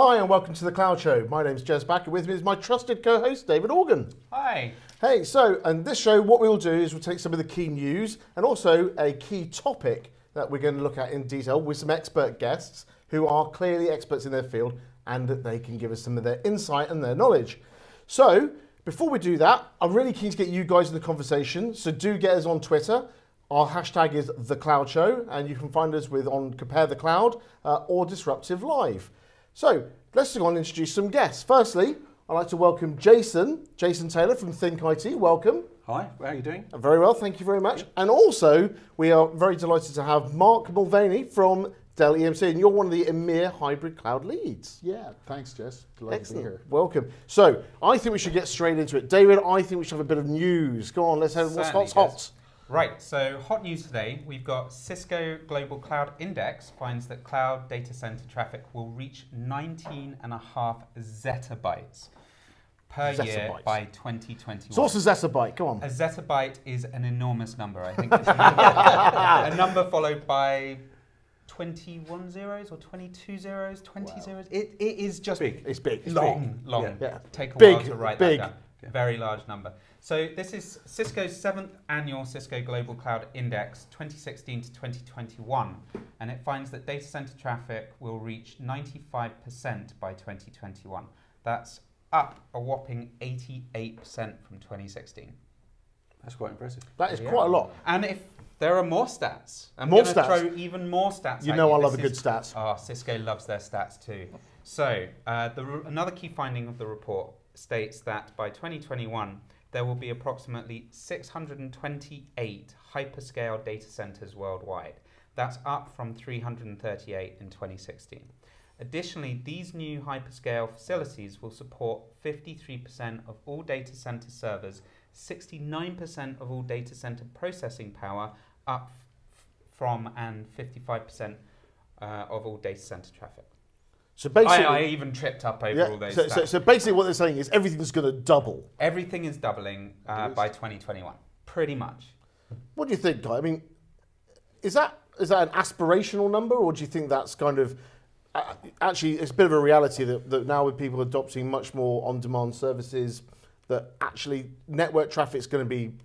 Hi and welcome to the Cloud Show. My name's Jez Backer. With me is my trusted co-host David Organ. Hi. Hey, so and this show, what we'll do is we'll take some of the key news and also a key topic that we're going to look at in detail with some expert guests who are clearly experts in their field and that they can give us some of their insight and their knowledge. So before we do that, I'm really keen to get you guys in the conversation. So do get us on Twitter. Our hashtag is the Cloud Show, and you can find us with on Compare the Cloud uh, or Disruptive Live. So let's go on and introduce some guests. Firstly, I'd like to welcome Jason, Jason Taylor from Think IT. Welcome. Hi, how are you doing? Very well, thank you very much. And also, we are very delighted to have Mark Mulvaney from Dell EMC, and you're one of the EMEA hybrid cloud leads. Yeah, thanks, Jess. Delighted Excellent. to be here. Welcome. So, I think we should get straight into it. David, I think we should have a bit of news. Go on, let's have what's Certainly, hot's hot. Right, so hot news today. We've got Cisco Global Cloud Index finds that cloud data center traffic will reach 19.5 zettabytes per year by 2021. So, what's a zettabyte? Come on. A zettabyte is an enormous number. I think it's a number, followed by 21 zeros or 22 zeros, 20 Wow. zeros. It, it is just Big. It's big. It's long, long. Yeah. Yeah. Take a Big, while to write big. that down. Very large number. So this is Cisco's seventh annual Cisco Global Cloud Index 2016 to 2021, and it finds that data center traffic will reach 95% by 2021. That's up a whopping 88% from 2016. That's quite impressive. That is Yeah. quite a lot. And if there are more stats, I'm More going to stats. throw even more stats. You at know I This love a is- good stats. Oh, Cisco loves their stats too. So, uh, the, re- another key finding of the report states that by 2021, there will be approximately 628 hyperscale data centers worldwide. That's up from 338 in 2016. Additionally, these new hyperscale facilities will support 53% of all data center servers, 69% of all data center processing power, up from and 55% uh, of all data center traffic. So basically, I, I even tripped up over all those so, stats. so, so basically, what they're saying is everything's going to double. Everything is doubling uh, by 2021, pretty much. What do you think, Guy? I mean, is that is that an aspirational number, or do you think that's kind of uh, actually it's a bit of a reality that, that now with people adopting much more on-demand services, that actually network traffic is going to be, I think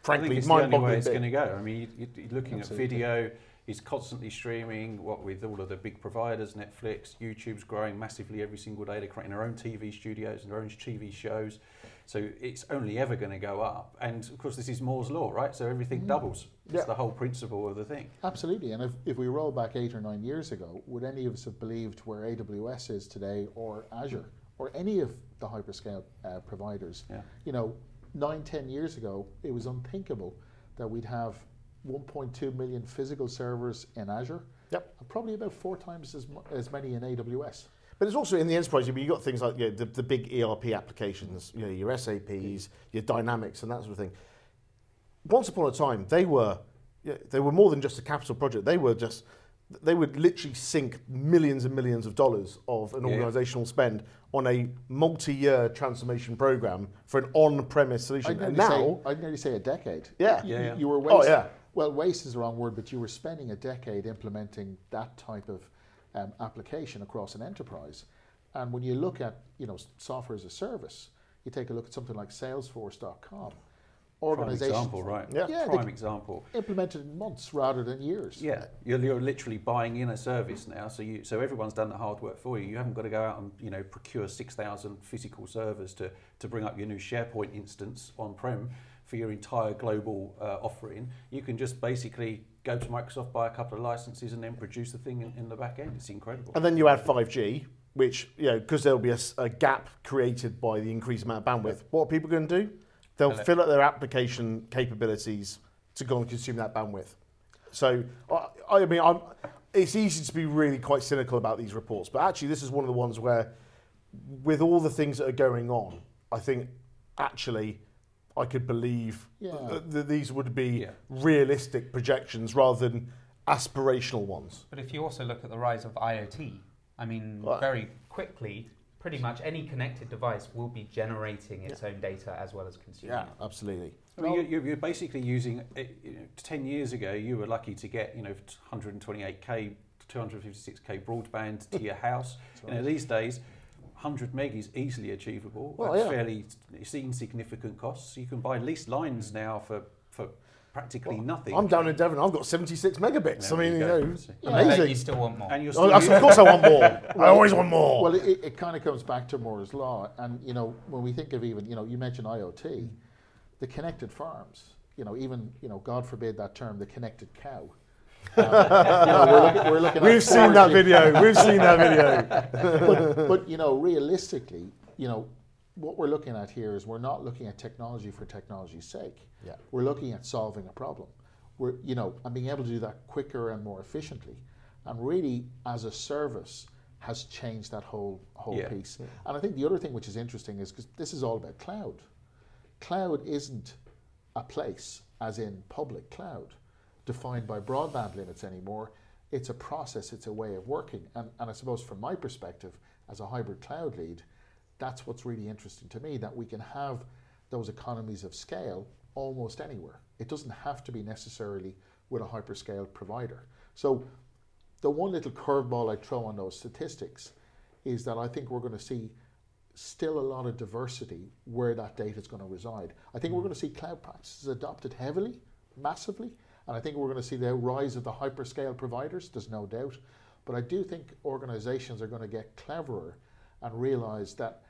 frankly, it's the only way mind-boggling. it's going to go. I mean, you, you're looking Absolutely. at video. It's constantly streaming. What with all of the big providers, Netflix, YouTube's growing massively every single day. They're creating their own TV studios and their own TV shows. So it's only ever going to go up. And of course, this is Moore's law, right? So everything doubles. Yeah. It's the whole principle of the thing. Absolutely. And if, if we roll back eight or nine years ago, would any of us have believed where AWS is today or Azure or any of the hyperscale uh, providers? Yeah. You know, nine, ten years ago, it was unthinkable that we'd have 1.2 million physical servers in Azure. Yep. And probably about four times as, mu- as many in AWS. But it's also in the enterprise. I mean, you've got things like you know, the, the big ERP applications, you know, your SAPs, your Dynamics, and that sort of thing. Once upon a time, they were yeah, they were more than just a capital project. They were just they would literally sink millions and millions of dollars of an Yeah. organizational spend on a multi-year transformation program for an on-premise solution. I'd And now, say, I'd nearly say a decade. Yeah. You, Yeah, yeah. you were Oh, yeah. Well, waste is the wrong word, but you were spending a decade implementing that type of um, application across an enterprise. And when you look at you know software as a service, you take a look at something like Salesforce.com. Prime example, right? Yeah. Yeah, Prime example. implemented in months rather than years. Yeah, you're, you're literally buying in a service now. So you, so everyone's done the hard work for you. You haven't got to go out and you know procure six thousand physical servers to to bring up your new SharePoint instance on prem for your entire global uh, offering. You can just basically go to Microsoft, buy a couple of licenses, and then produce the thing in, in the back end. It's incredible. and then you add 5G, which you know because there'll be a gap created by the increased amount of bandwidth. What are people going to do? They'll Fill fill up their application capabilities to go and consume that bandwidth. So I, I mean, I'm, it's easy to be really quite cynical about these reports, but actually, this is one of the ones where, with all the things that are going on, I think actually I could believe Yeah. that, that these would be Yeah. realistic projections rather than aspirational ones. But if you also look at the rise of IoT, I mean, Right. very quickly, pretty much any connected device will be generating its own data as well as consuming Yeah, it. absolutely. I mean, you're, you're basically using. Eh, you know, Ten years ago, you were lucky to get you know 128k, 256k broadband to your house. You know, these days, 100 meg is easily achievable Well, at yeah. fairly s- insignificant costs. You can buy leased lines now for for practically nothing. I'm down in Devon. I've got 76 megabits. There I mean, you you know, See. I bet amazing. you still want more. and you're Oh, still, that's- of course, I want more. I always want more. Well, it, it kind of comes back to Moore's law, and you know when we think of even you know you mentioned IoT, the connected farms. You know, even you know, God forbid that term, the connected cow. You know, we're looking, we're looking We've seen that video. We've seen that video. but, but you know, realistically, you know, what we're looking at here is we're not looking at technology for technology's sake. Yeah. We're looking at solving a problem. We're, you know, and being able to do that quicker and more efficiently, and really as a service has changed that whole whole Yeah. piece. And I think the other thing which is interesting is because this is all about cloud. Cloud isn't a place, as in public cloud, defined by broadband limits anymore. It's a process, it's a way of working. And, and I suppose from my perspective, as a hybrid cloud lead, that's what's really interesting to me that we can have those economies of scale almost anywhere. It doesn't have to be necessarily with a hyperscale provider. So, the one little curveball I throw on those statistics is that I think we're going to see still a lot of diversity where that data is going to reside. I think we're mm. going to see cloud practices adopted heavily, massively, and I think we're going to see the rise of the hyperscale providers, there's no doubt. But I do think organizations are going to get cleverer and realize that,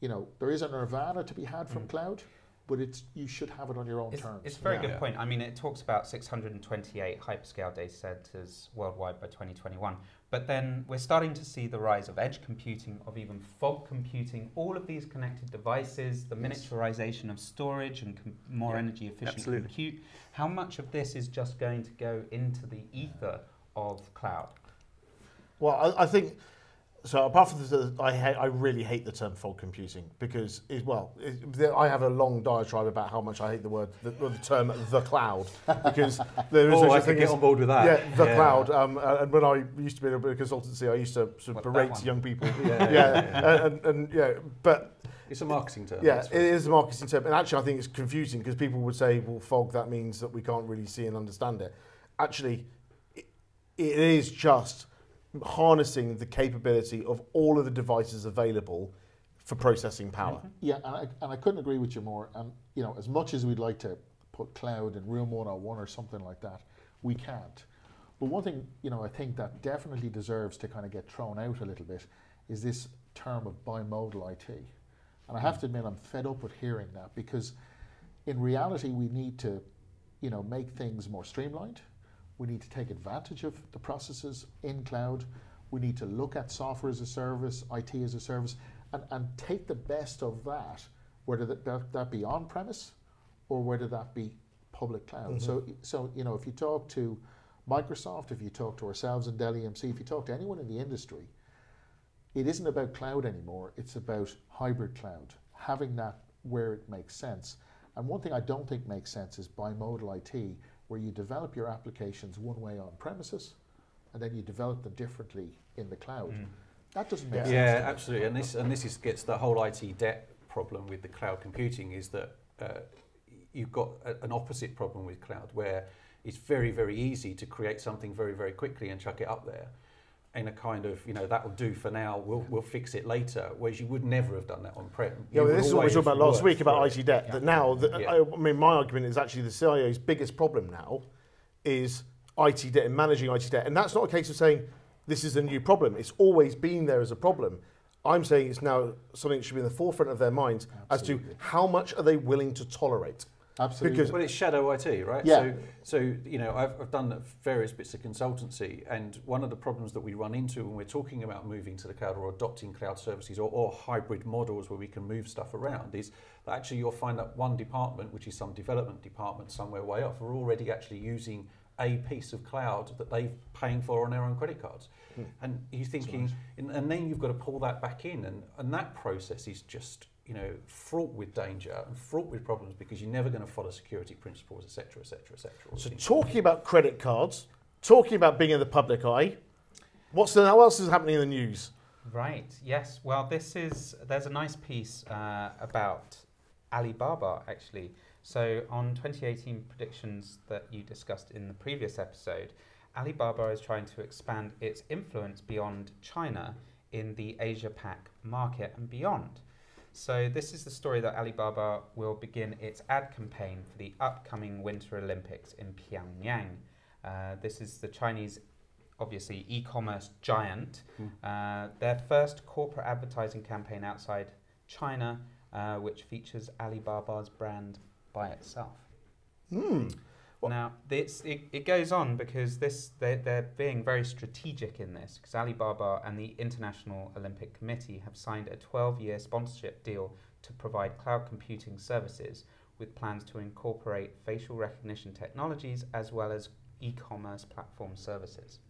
you know, there is a nirvana to be had from mm. cloud, but it's you should have it on your own It's, terms. it's a very Yeah. good point. I mean, it talks about 628 hyperscale data centers worldwide by 2021. But then we're starting to see the rise of edge computing, of even fog computing, all of these connected devices, the miniaturization of storage and com- more Yeah, energy efficient absolutely. compute. How much of this is just going to go into the ether of cloud? Well, I, I think so. Apart from the, I hate, I really hate the term fog computing because it, well, it, I have a long diatribe about how much I hate the word, the, the term the cloud because there is oh, such I a thing get as on board with that. yeah, the cloud. Um, uh, and when I used to be in a bit of consultancy, I used to sort of What, berate young people. Yeah, yeah, yeah, And, and, and yeah, but It's a marketing term. yeah, it is a marketing term, and actually, I think it's confusing because people would say, "Well, fog that means that we can't really see and understand it." Actually, it, it is just harnessing the capability of all of the devices available for processing power. Mm-hmm. Yeah, and I, and I couldn't agree with you more. And you know, as much as we'd like to put cloud in Room 101 or something like that, we can't. But one thing, you know, I think that definitely deserves to kind of get thrown out a little bit is this term of bimodal IT. And I have to admit, I'm fed up with hearing that because in reality, we need to, you know, make things more streamlined. We need to take advantage of the processes in cloud. We need to look at software as a service, IT as a service, and, and take the best of that, whether that, that, that be on premise or whether that be public cloud. Mm-hmm. So, so, you know, if you talk to Microsoft, if you talk to ourselves in Dell EMC, if you talk to anyone in the industry, it isn't about cloud anymore, it's about hybrid cloud, having that where it makes sense. And one thing I don't think makes sense is bimodal IT, where you develop your applications one way on premises and then you develop them differently in the cloud. That doesn't make sense. Yeah, absolutely. And this and this is gets the whole IT debt problem with the cloud computing is that uh, you've got a, an opposite problem with cloud where it's very very easy to create something very very quickly and chuck it up there in a kind of you know that will do for now we'll we'll fix it later whereas you would never have done that on prem Yeah, well, this is what we always talked about last week about IT debt. That now, that, Yeah. I, I mean, my argument is actually the CIO's biggest problem now is IT debt and managing IT debt, and that's not a case of saying this is a new problem. It's always been there as a problem. I'm saying it's now something that should be in the forefront of their minds Absolutely. as to how much are they willing to tolerate. Absolutely. Because- Well, it's shadow IT, right? Yeah. So, so you know, I've, I've done various bits of consultancy, and one of the problems that we run into when we're talking about moving to the cloud or adopting cloud services or, or hybrid models where we can move stuff around is that actually you'll find that one department, which is some development department somewhere way off, are already actually using a piece of cloud that they're paying for on their own credit cards. Hmm. And you're thinking, and, and then you've got to pull that back in, and, and that process is just you know fraught with danger and fraught with problems because you're never going to follow security principles, etc., etc., etc. So talking about credit cards, talking about being in the public eye, what's the, what else is happening in the news? Right. Yes. Well, this is there's a nice piece uh, about Alibaba actually. So on 2018 predictions that you discussed in the previous episode, Alibaba is trying to expand its influence beyond China in the Asia Pac market and beyond. So this is the story that Alibaba will begin its ad campaign for the upcoming Winter Olympics in Pyongyang. Uh, this is the Chinese, obviously, e-commerce giant. Mm. Uh, their first corporate advertising campaign outside China, uh, which features Alibaba's brand by itself. Hmm. Well- now, this, it, it goes on because this they're, they're being very strategic in this because Alibaba and the International Olympic Committee have signed a 12 year sponsorship deal to provide cloud computing services with plans to incorporate facial recognition technologies as well as e commerce platform services.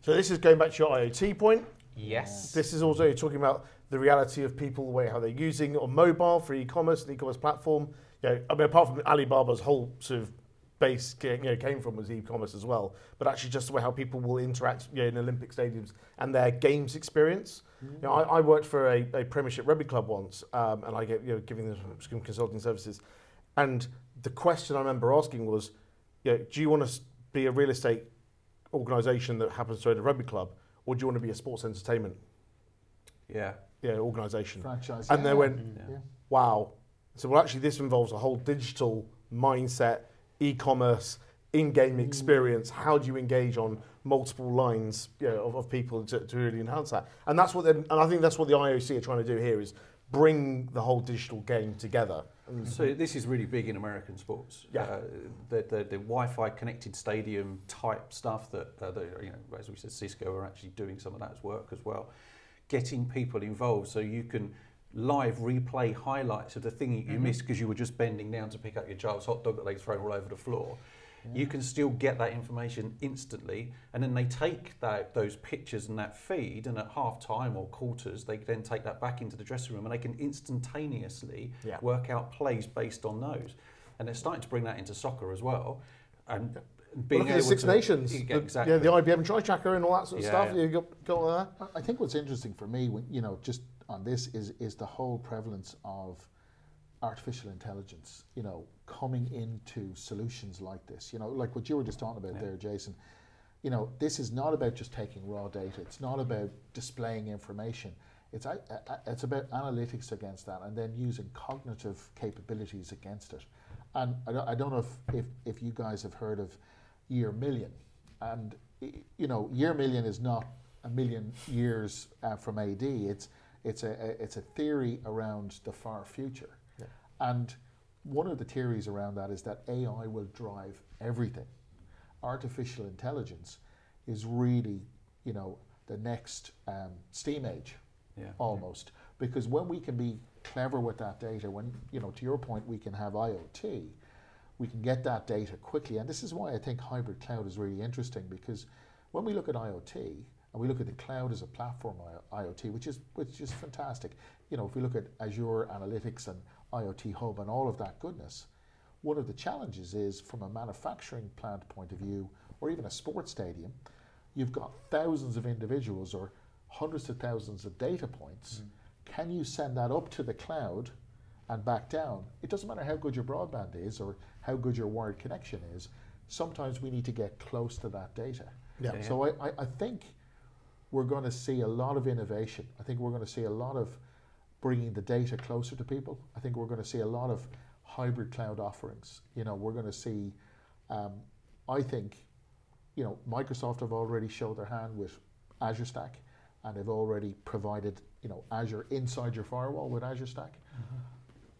So this is going back to your IoT point. Yes. This is also talking about the reality of people, the way how they're using it on mobile for e-commerce and e-commerce platform. You know, I mean, apart from Alibaba's whole sort of base, you know, came from was e-commerce as well, but actually just the way how people will interact you know, in Olympic stadiums and their games experience. You know, I, I worked for a, a Premiership rugby club once, um, and I get you know giving them some consulting services, and the question I remember asking was, you know, do you want to be a real estate organisation that happens to own a rugby club, or do you want to be a sports entertainment Yeah. you know, organisation? Franchise. And yeah, they yeah. went, Yeah. Yeah. wow. So well, actually, this involves a whole digital mindset, e-commerce, in-game experience. How do you engage on multiple lines you know, of, of people to, to really enhance that? And that's what, and I think that's what the IOC are trying to do here is bring the whole digital game together. And So this is really big in American sports. Yeah. Uh, the, the, the Wi-Fi connected stadium type stuff that, uh, the, you know, as we said, Cisco are actually doing some of that work as well. Getting people involved so you can live replay highlights of the thing that you Mhm. missed because you were just bending down to pick up your child's hot dog that they'd thrown all over the floor. You can still get that information instantly, and then they take that, those pictures and that feed, and at half time or quarters, they then take that back into the dressing room, and they can instantaneously Yeah. work out plays based on those. And they're starting to bring that into soccer as well. And Well, being look at the Six Nations, Yeah, the, exactly. yeah, the IBM Try Tracker and all that sort of Yeah, stuff. yeah. You got, got all that. I- I think what's interesting for me, when, you know, just on this is is the whole prevalence of artificial intelligence. You know, coming into solutions like this. You know, like what you were just talking about Yeah. there, Jason. You know, this is not about just taking raw data. It's not about displaying information. It's it's about analytics against that, and then using cognitive capabilities against it. And I don't, I don't know if, if if you guys have heard of year million, and you know, year million is not a million years uh, from AD. It's it's a, a it's a theory around the far future, Yeah. and one of the theories around that is that AI will drive everything. Artificial intelligence is really, you know, the next um, steam age yeah. almost because when we can be clever with that data when you know to your point we can have iot we can get that data quickly and this is why i think hybrid cloud is really interesting because when we look at iot and we look at the cloud as a platform iot which is which is fantastic you know if we look at azure analytics and iot hub and all of that goodness one of the challenges is from a manufacturing plant point of view or even a sports stadium you've got thousands of individuals or hundreds of thousands of data points. Mm. Can you send that up to the cloud and back down? It doesn't matter how good your broadband is or how good your wired connection is. Sometimes we need to get close to that data. Yeah. Yeah. So I, I, I think we're going to see a lot of innovation. I think we're going to see a lot of bringing the data closer to people. I think we're going to see a lot of hybrid cloud offerings. You know, we're going to see, um, I think, you know, Microsoft have already showed their hand with Azure Stack, and they've already provided, you know, Azure inside your firewall with Azure Stack.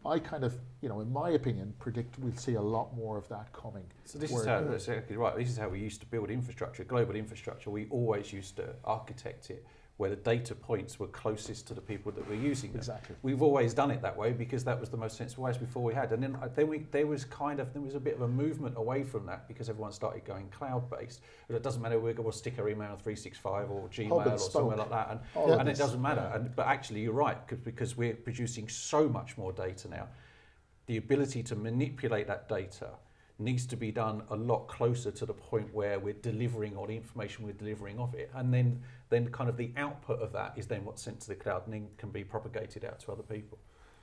I kind of, you know, in my opinion, predict we'll see a lot more of that coming. So this is how that's exactly right. This is how we used to build infrastructure, global infrastructure. We always used to architect it where the data points were closest to the people that were using them. Exactly. We've always done it that way because that was the most sensible ways before we had. And then, uh, then we, there was kind of there was a bit of a movement away from that because everyone started going cloud based. But it doesn't matter. We're going to stick our email 365 or Gmail or somewhere like that, and, of and it doesn't matter. yeah. And, but actually, you're right 'cause- because we're producing so much more data now. The ability to manipulate that data needs to be done a lot closer to the point where we're delivering or the information we're delivering of it, and then then kind of the output of that is then what's sent to the cloud and then can be propagated out to other people.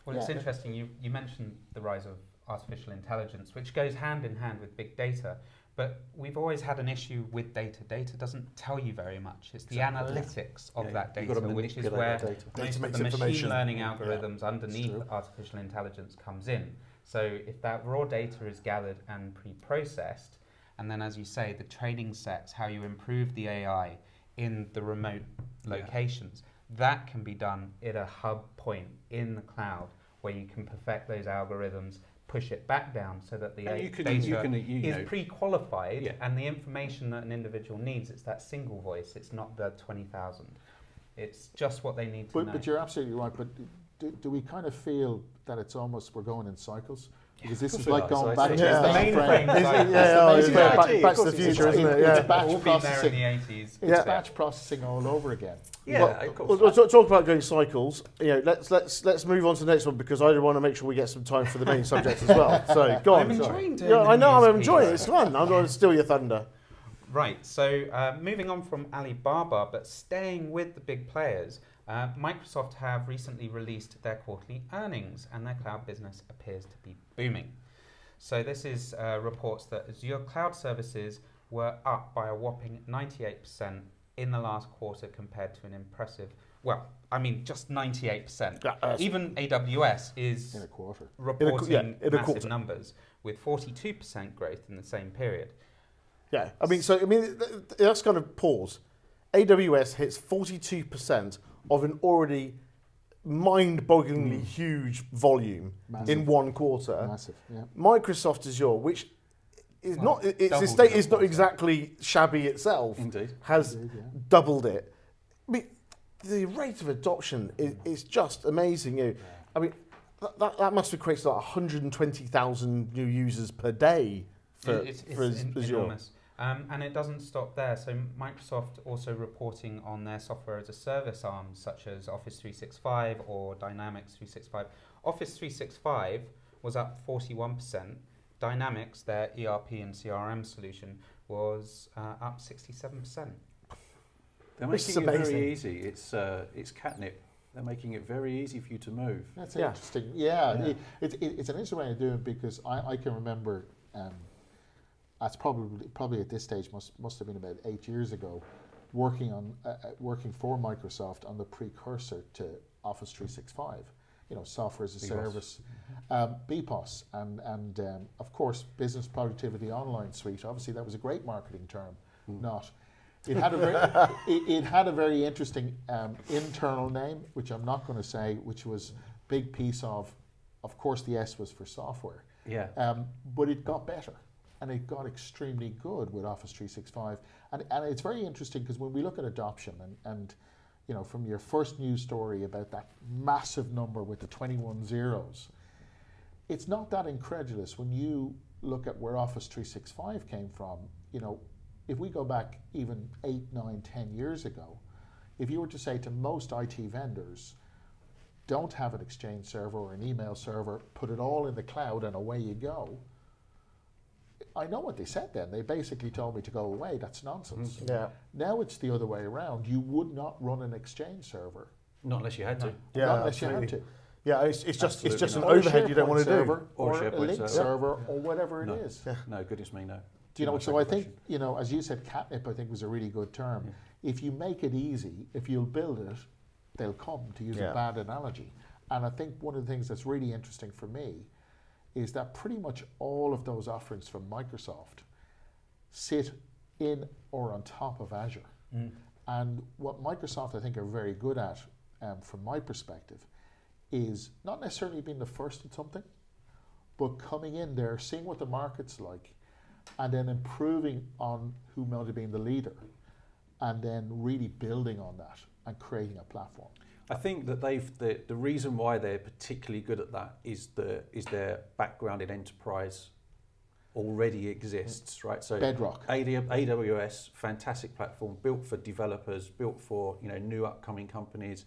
Well, it's Yeah. interesting. You, you mentioned the rise of artificial intelligence, which goes hand in hand with big data. But we've always had an issue with data. Data doesn't tell you very much. It's the Exactly. analytics of Yeah, that data, which is where data. Data most of the machine information. learning Yeah, algorithms underneath artificial intelligence comes in. So if that raw data is gathered and pre-processed, and then as you say, the training sets, how you improve the AI in the remote Yeah. locations, that can be done at a hub point in the cloud where you can perfect those algorithms, push it back down so that the And a- you can, data you can, you is know, pre-qualified Yeah. and the information that an individual needs, it's that single voice, it's not the 20,000. It's just what they need to But, know. but you're absolutely right. But do, do we kind of feel that it's almost we're going in cycles? Because this is like going back to the The mainframe mainframe. Is Right. it- That's yeah, the basic it's back, idea. back Of to the future, isn't it? it's Yeah. batch All been there in the 80s. It's Yeah. batch processing all over again. yeah, Well, of course. Well, we'll talk, talk about going cycles. You know, let's let's let's move on to the next one because I want to make sure we get some time for the main subject as well. So go on. I'm sorry. enjoying doing Yeah, the I know. I'm enjoying it. piece. It's fun. I'm going to steal your thunder. Right, so uh, moving on from Alibaba, but staying with the big players, uh, Microsoft have recently released their quarterly earnings and their cloud business appears to be booming. So, this is uh, reports that Azure cloud services were up by a whopping 98% in the last quarter compared to an impressive, well, I mean, just 98%. Yeah, Even AWS is In a quarter. reporting yeah, in a massive quarter. numbers with 42% growth in the same period. Yeah, I mean, so I mean, th- th- that's kind of pause. AWS hits 42% of an already mind-bogglingly mm. huge volume Massive. in one quarter. Massive. Yeah. Microsoft Azure, which is Well, not its estate is not exactly shabby itself, Indeed. has Indeed, yeah. doubled it. I mean, the rate of adoption is, mm. is just amazing. You know, I mean, that, that, that must have created like 120,000 new users per day for, It- it's, for it's Azure. enormous. Um, and it doesn't stop there. So Microsoft also reporting on their software as a service arms such as Office 365 or Dynamics 365. Office 365 was up 41%. Dynamics, their ERP and CRM solution, was uh, up 67%. They're This making it amazing. very easy. It's uh, it's catnip. They're making it very easy for you to move. That's Yeah. interesting. Yeah, Yeah. It, it, it, it's an interesting way of doing it because I, I can remember. Um, that's probably probably at this stage must must have been about eight years ago, working on uh, uh, working for Microsoft on the precursor to Office 365. You know, software as a BPOS. service, um, BPOS, and and um, of course Business Productivity Online Suite. Obviously, that was a great marketing term. Not. It had a very, it, it had a very interesting um, internal name, which I'm not going to say, which was big piece of. Of course, the S was for software. Yeah. Um, but it got better and it got extremely good with Office 365. And, and it's very interesting because when we look at adoption and, and, you know, from your first news story about that massive number with the 21 zeros, it's not that incredulous when you look at where Office 365 came from. You know, if we go back even eight, nine, ten years ago, if you were to say to most IT vendors, don't have an Exchange server or an email server, put it all in the cloud and away you go. I know what they said then. They basically told me to go away. That's nonsense. Mm-hmm. Yeah. Now it's the other way around. You would not run an Exchange server Not unless you had to. Yeah, not unless you had to. Yeah, it's, it's just it's just an not. Or a overhead you don't want to do. server, Or or, a a Lync server. server, or whatever it No. is. No, goodness me, no. Do you know? much So I think aggravation. you know, as you said, catnip. I think was a really good term. If you make it easy, if you'll build it, they'll come. To use Yeah. a bad analogy, and I think one of the things that's really interesting for me is that pretty much all of those offerings from Microsoft sit in or on top of Azure. And what Microsoft, I think, are very good at, um, from my perspective, is not necessarily being the first at something, but coming in there, seeing what the market's like, and then improving on who might have been the leader, and then really building on that and creating a platform. I think that they've the, the reason why they're particularly good at that is the is their background in enterprise already exists, right? So Bedrock. AWS, fantastic platform built for developers, built for you know new upcoming companies.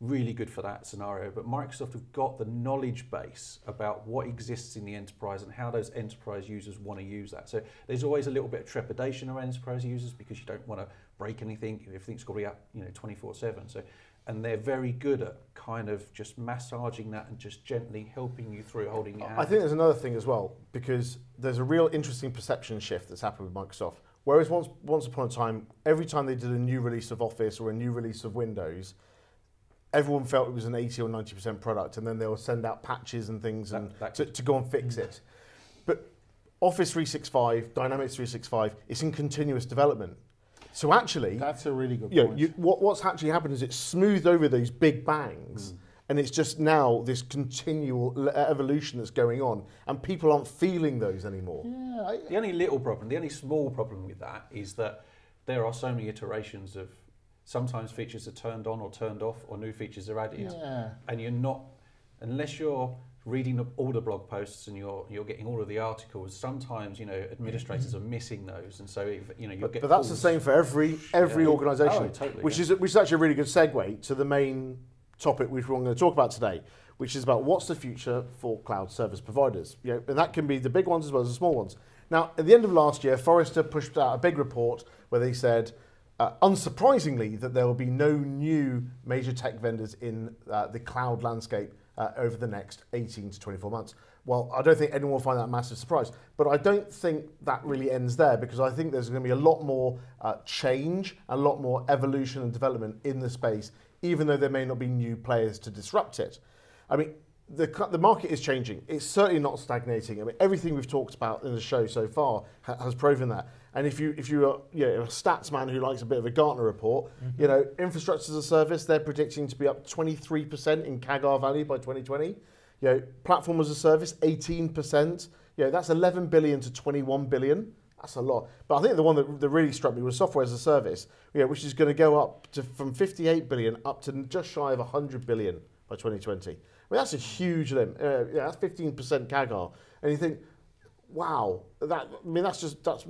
really good for that scenario. But Microsoft have got the knowledge base about what exists in the enterprise and how those enterprise users want to use that. So there's always a little bit of trepidation around enterprise users because you don't want to break anything. Everything's got to be up, you know, 24/7. So and they're very good at kind of just massaging that and just gently helping you through, holding your hand. I think there's another thing as well because there's a real interesting perception shift that's happened with Microsoft. Whereas once once upon a time, every time they did a new release of Office or a new release of Windows, everyone felt it was an 80 or 90% product and then they'll send out patches and things that, and that to, to, go and fix mm. it. But Office 365, Dynamics 365, it's in continuous development. So actually, That's a really good you know, point. you, what, what's actually happened is it's smoothed over those big bangs, mm. and it's just now this continual uh, evolution that's going on, and people aren't feeling those anymore. yeah, I, The only little problem, the only small problem with that is that there are so many iterations of sometimes features are turned on or turned off or new features are added. yeah. And you're not, unless you're reading the, all the blog posts and you're you're getting all of the articles, sometimes, you know, administrators are missing those. And so, if, you know, But, get but that's the same for every every Yeah. organisation, Oh, totally, which yeah. is which is actually a really good segue to the main topic which we're going to talk about today, which is about what's the future for cloud service providers. You know, and that can be the big ones as well as the small ones. Now, at the end of last year, Forrester pushed out a big report where they said, uh, unsurprisingly, that there will be no new major tech vendors in uh, the cloud landscape uh, over the next 18 to 24 months. Well, I don't think anyone will find that a massive surprise, but I don't think that really ends there because I think there's going to be a lot more uh, change, a lot more evolution and development in the space, even though there may not be new players to disrupt it. I mean, the, the market is changing. It's certainly not stagnating. I mean, everything we've talked about in the show so far ha- has proven that. And if you if you are you know, a stats man who likes a bit of a Gartner report, you know, infrastructure as a service, they're predicting to be up 23% in CAGR value by 2020. You know, platform as a service, 18%. You know, that's 11 billion to 21 billion. That's a lot. But I think the one that, that really struck me was software as a service, you know, which is going to go up to from 58 billion up to just shy of 100 billion by 2020. I mean, that's a huge limit. Uh, yeah, that's 15% CAGR. And you think, wow, that, I mean, that's just, that's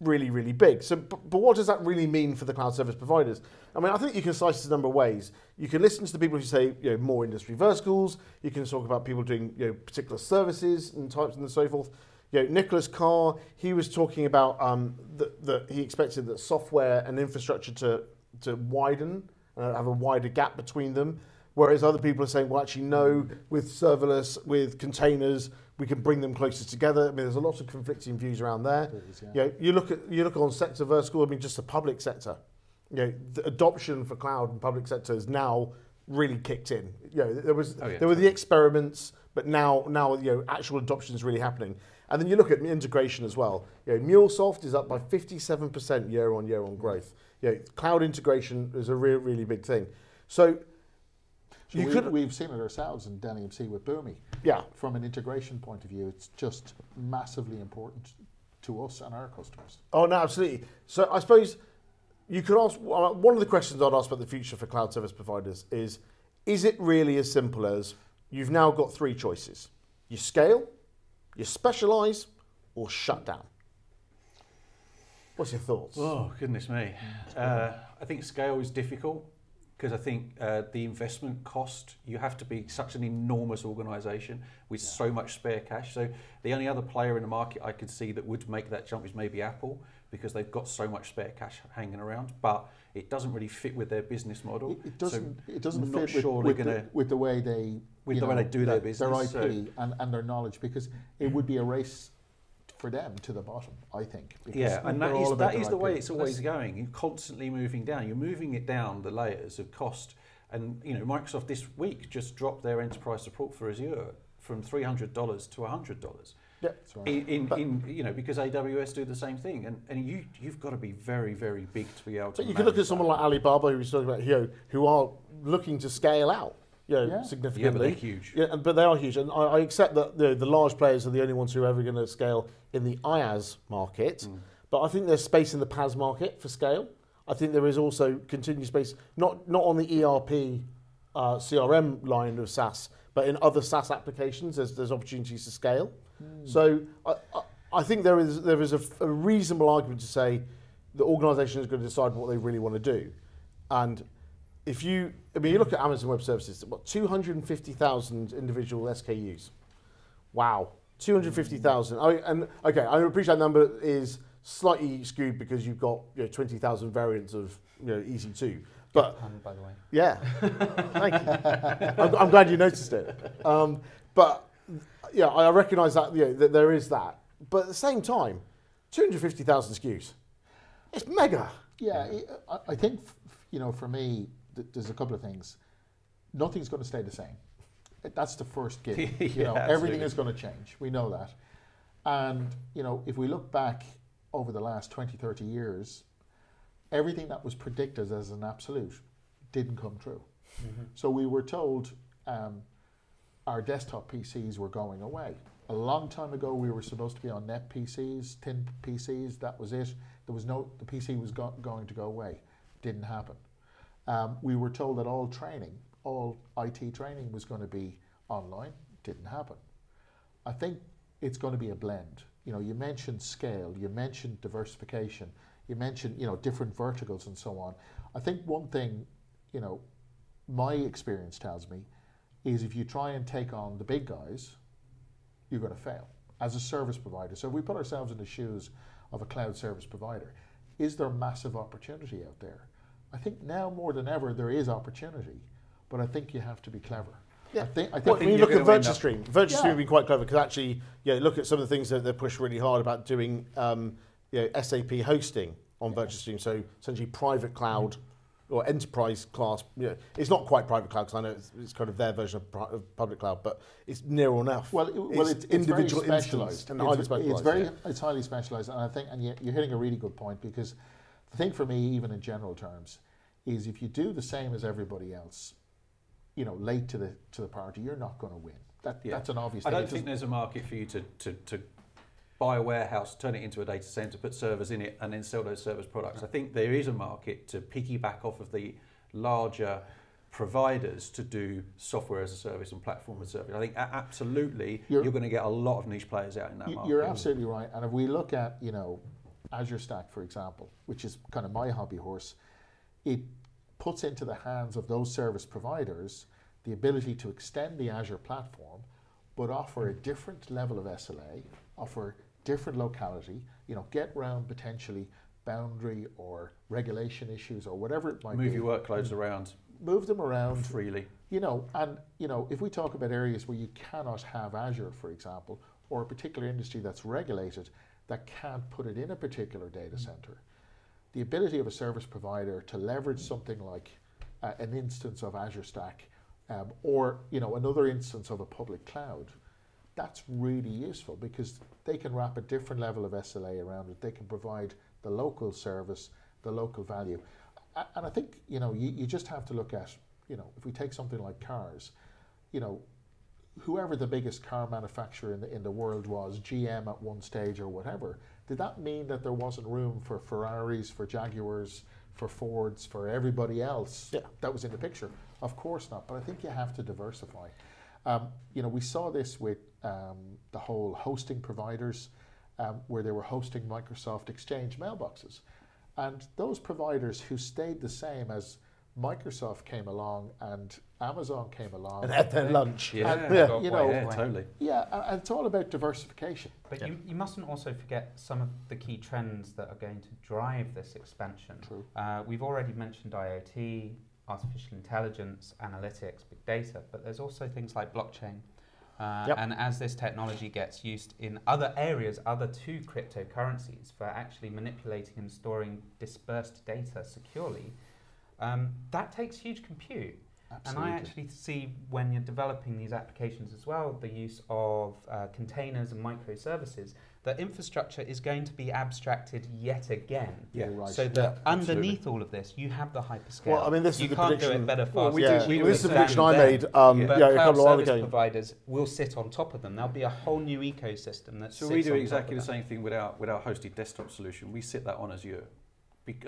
really, really big. So, but, but what does that really mean for the cloud service providers? I mean, I think you can slice this a number of ways. You can listen to the people who say, you know, more industry verticals. You can talk about people doing, you know, particular services and types and so forth. You know, Nicholas Carr, he was talking about um, that, he expected that software and infrastructure to, to widen, uh, have a wider gap between them. Whereas other people are saying, well, actually, no, with serverless, with containers, we can bring them closer together. I mean, there's a lot of conflicting views around there. Is, yeah. You know, you look at you look on sector vertical. I mean, just the public sector. You know, the adoption for cloud and public sector is now really kicked in. You know, there was Oh, yeah, there were the experiments, but now now you know actual adoption is really happening. And then you look at integration as well. You know, MuleSoft is up by 57% year on year on growth. You know, cloud integration is a real really big thing. So So you we, could we've seen it ourselves in Dell EMC with Boomi. yeah. From an integration point of view, it's just massively important to us and our customers. Oh no, absolutely. So I suppose you could ask one of the questions I'd ask about the future for cloud service providers is: Is it really as simple as you've now got three choices? You scale, you specialize, or shut down. What's your thoughts? Oh goodness me! Uh, I think scale is difficult because I think uh, the investment cost. You have to be such an enormous organisation with so much spare cash. So the only other player in the market I could see that would make that jump is maybe Apple because they've got so much spare cash hanging around. But it doesn't really fit with their business model. It, it doesn't. So it doesn't fit with, sure with, they're the, with the way they with the way they do their their business, their IP so- and, and their knowledge, because it would be a race for them to the bottom. I think. because Yeah, and that is, that is the IP. way it's always going. You're constantly moving down. You're moving it down the layers of cost. And you know, Microsoft this week just dropped their enterprise support for Azure from three hundred dollars to hundred dollars. Yeah. That's right. In, in, in you know because AWS do the same thing, and, and you you've got to be very very big to be able to. But you could look at someone that. like Alibaba, who was talking about here, who are looking to scale out, you know, Yeah. yeah, but significantly. they're huge. Yeah, but they are huge, and I, I accept that the, the large players are the only ones who are ever going to scale in the IaaS market. Mm. But I think there's space in the PaaS market for scale. I think there is also continued space, not not on the ERP, uh, CRM line of SaaS, but in other SaaS applications. There's there's opportunities to scale. So I, I, I think there is there is a, a reasonable argument to say the organisation is going to decide what they really want to do, and if you, I mean, you look at Amazon Web Services, what 250,000 individual SKUs. Wow, 250,000. I and okay, I appreciate that number is slightly skewed because you've got you know, 20,000 variants of you know EC2. But Pun, by the way. yeah, thank you. I'm, I'm glad you noticed it. Um, but yeah, I recognise that, you know, that there is that. But at the same time, 250,000 SKUs. It's mega. Yeah, I- I think you know for me, th- there's a couple of things. Nothing's going to stay the same. That's the first you Yeah, know, everything is going to change. We know that. And you know, if we look back over the last 20, 30 years, everything that was predicted as an absolute didn't come true. So we were told um, our desktop PCs were going away. A long time ago, we were supposed to be on net PCs, tin PCs. That was it. There was no. The PC was go- going to go away. Didn't happen. Um, we were told that all training, all IT training, was going to be online. Didn't happen. I think it's going to be a blend. You know, you mentioned scale, you mentioned diversification, you mentioned you know different verticals and so on. I think one thing, you know, my experience tells me, is if you try and take on the big guys, you're going to fail as a service provider. So if we put ourselves in the shoes of a cloud service provider, is there massive opportunity out there? I think now more than ever there is opportunity, but I think you have to be clever. I think, I think Well, when you look at gonna end up- VirtuStream, VirtuStream Yeah. have been quite clever because actually, yeah, look at some of the things that they push really hard about doing um, you know, SAP hosting on VirtuStream. So essentially, private cloud or enterprise class. You know, it's not quite private cloud because I know it's, it's kind of their version of, pri- of public cloud, but it's near enough. Well, it, well, it's, it's individual very specialized. and it's, highly it's specialized. very, yeah. it's highly specialized, and I think, and you- you're hitting a really good point because the thing for me, even in general terms, is if you do the same as everybody else, you know, late to the to the party, you're not going to win. That, Yeah. That's an obvious I thing. don't think there's a market for you to, to, to buy a warehouse, turn it into a data center, put servers in it, and then sell those service products. I think there is a market to piggyback off of the larger providers to do software as a service and platform as a service. I think absolutely You're- you're, going to get a lot of niche players out in that market. You're absolutely right. And if we look at, you know, Azure Stack, for example, which is kind of my hobby horse, it puts into the hands of those service providers the ability to extend the Azure platform, but offer a different level of SLA, offer different locality, you know, get around potentially boundary or regulation issues or whatever it might Move be. Move your workloads around Move them around freely. you know, and you know, if we talk about areas where you cannot have Azure, for example, or a particular industry that's regulated that can't put it in a particular data mm. center, the ability of a service provider to leverage something like uh, an instance of Azure Stack um, or you know another instance of a public cloud, that's really useful because they can wrap a different level of SLA around it. They can provide the local service, the local value. And I think, you know, you, you just have to look at, you know, if we take something like cars, you know, whoever the biggest car manufacturer in the, in the world was, GM at one stage or whatever, did that mean that there wasn't room for Ferraris, for Jaguars, for Fords, for everybody else Yeah. that was in the picture? Of course not, but I think you have to diversify. Um, you know, we saw this with um, the whole hosting providers, um, where they were hosting Microsoft Exchange mailboxes, and those providers who stayed the same as Microsoft came along and Amazon came along. And had their lunch. Yeah, And, Yeah. You know, yeah, totally. yeah, and and it's all about diversification. But Yeah. you, you mustn't also forget some of the key trends that are going to drive this expansion. True. Uh, we've already mentioned IoT, artificial intelligence, analytics, big data, but there's also things like blockchain. Uh, Yep. And as this technology gets used in other areas, other to cryptocurrencies, for actually manipulating and storing dispersed data securely, um, that takes huge compute. And I actually see when you're developing these applications as well, the use of uh, containers and microservices, that infrastructure is going to be abstracted yet again. Yeah. Right. So that underneath all of this, you have the hyperscale. Well, I mean, this you is the can't do prediction. it better, faster. Well, we yeah, do- we do this is the understand prediction I made. Um, But yeah, a cloud couple of while service ago. providers will sit on top of them. There'll be a whole new ecosystem that So sits we do exactly the same thing with our with our hosted desktop solution. We sit that on Azure.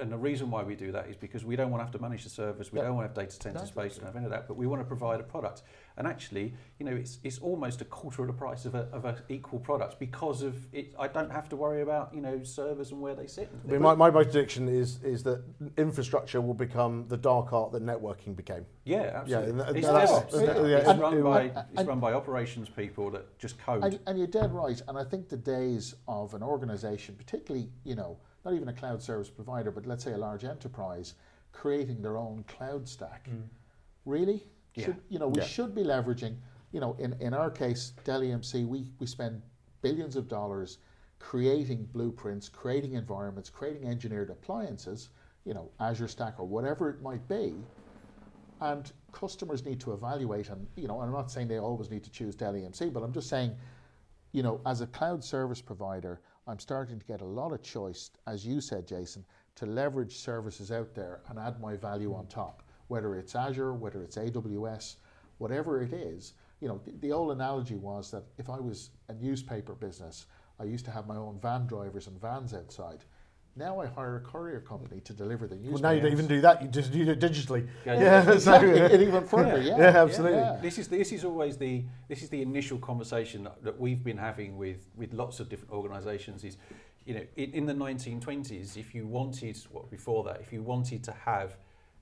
And the reason why we do that is because we don't want to have to manage the servers, we Yep. don't want to have data center That's space, and have any of that, but we want to provide a product. And actually, you know, it's, it's almost a quarter of the price of a, of a equal product because of it. I don't have to worry about you know servers and where they sit. I mean, my, my prediction is is that infrastructure will become the dark art that networking became. yeah, absolutely. th- it's DevOps. It's, yeah, run by and- it's run by operations people that just code. And, and you're dead right. And I think the days of an organization, particularly, you know, not even a cloud service provider, but let's say a large enterprise, creating their own cloud stack, mm. really? Yeah. Should, you know, we Yeah. should be leveraging, you know, in, in our case, Dell EMC, we, we spend billions of dollars creating blueprints, creating environments, creating engineered appliances, you know, Azure Stack or whatever it might be. And customers need to evaluate, and you know, I'm not saying they always need to choose Dell EMC, but I'm just saying, you know, as a cloud service provider, I'm starting to get a lot of choice, as you said, Jason, to leverage services out there and add my value on top, whether it's Azure, whether it's AWS, whatever it is. You know, the, the old analogy was that if I was a newspaper business, I used to have my own van drivers and vans outside. Now I hire a courier company to deliver the Well, newspaper. now you don't even do that; you just do it digitally. Yeah, Yeah, so, Exactly, it even further, yeah. Yeah, absolutely. yeah. This is this is always the this is the initial conversation that, that we've been having with with lots of different organisations. Is you know in, in the 1920s, if you wanted what before that, if you wanted to have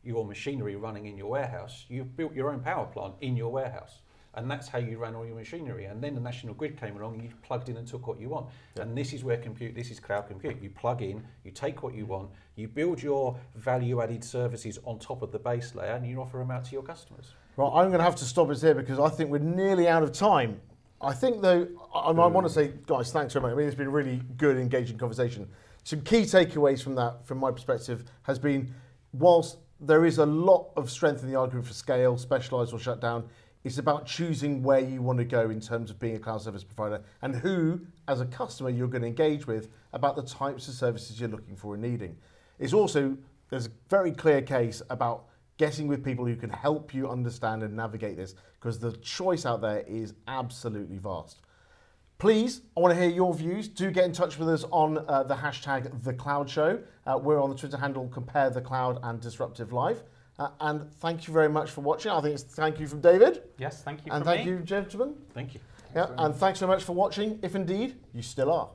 your machinery running in your warehouse, you built your own power plant in your warehouse. And that's how you ran all your machinery. And then the national grid came along and you plugged in and took what you want. And this is where compute, this is cloud compute. You plug in, you take what you want, you build your value added services on top of the base layer and you offer them out to your customers. Right, I'm going to have to stop us here because I think we're nearly out of time. I think, though, I, I want to mm. say, guys, thanks very much. I mean, it's been a really good, engaging conversation. Some key takeaways from that, from my perspective, has been whilst there is a lot of strength in the argument for scale, specialised or shut down, it's about choosing where you want to go in terms of being a cloud service provider and who, as a customer, you're going to engage with about the types of services you're looking for and needing. It's also, there's a very clear case about getting with people who can help you understand and navigate this because the choice out there is absolutely vast. Please, I want to hear your views. Do get in touch with us on uh, the hashtag The Cloud Show. Uh, we're on the Twitter handle Compare the Cloud and Disruptive Live. Uh, and thank you very much for watching. I think it's thank you from David. Yes, thank you and thank me. you, gentlemen. Thank you. Yeah, and thanks very much for watching, if indeed you still are.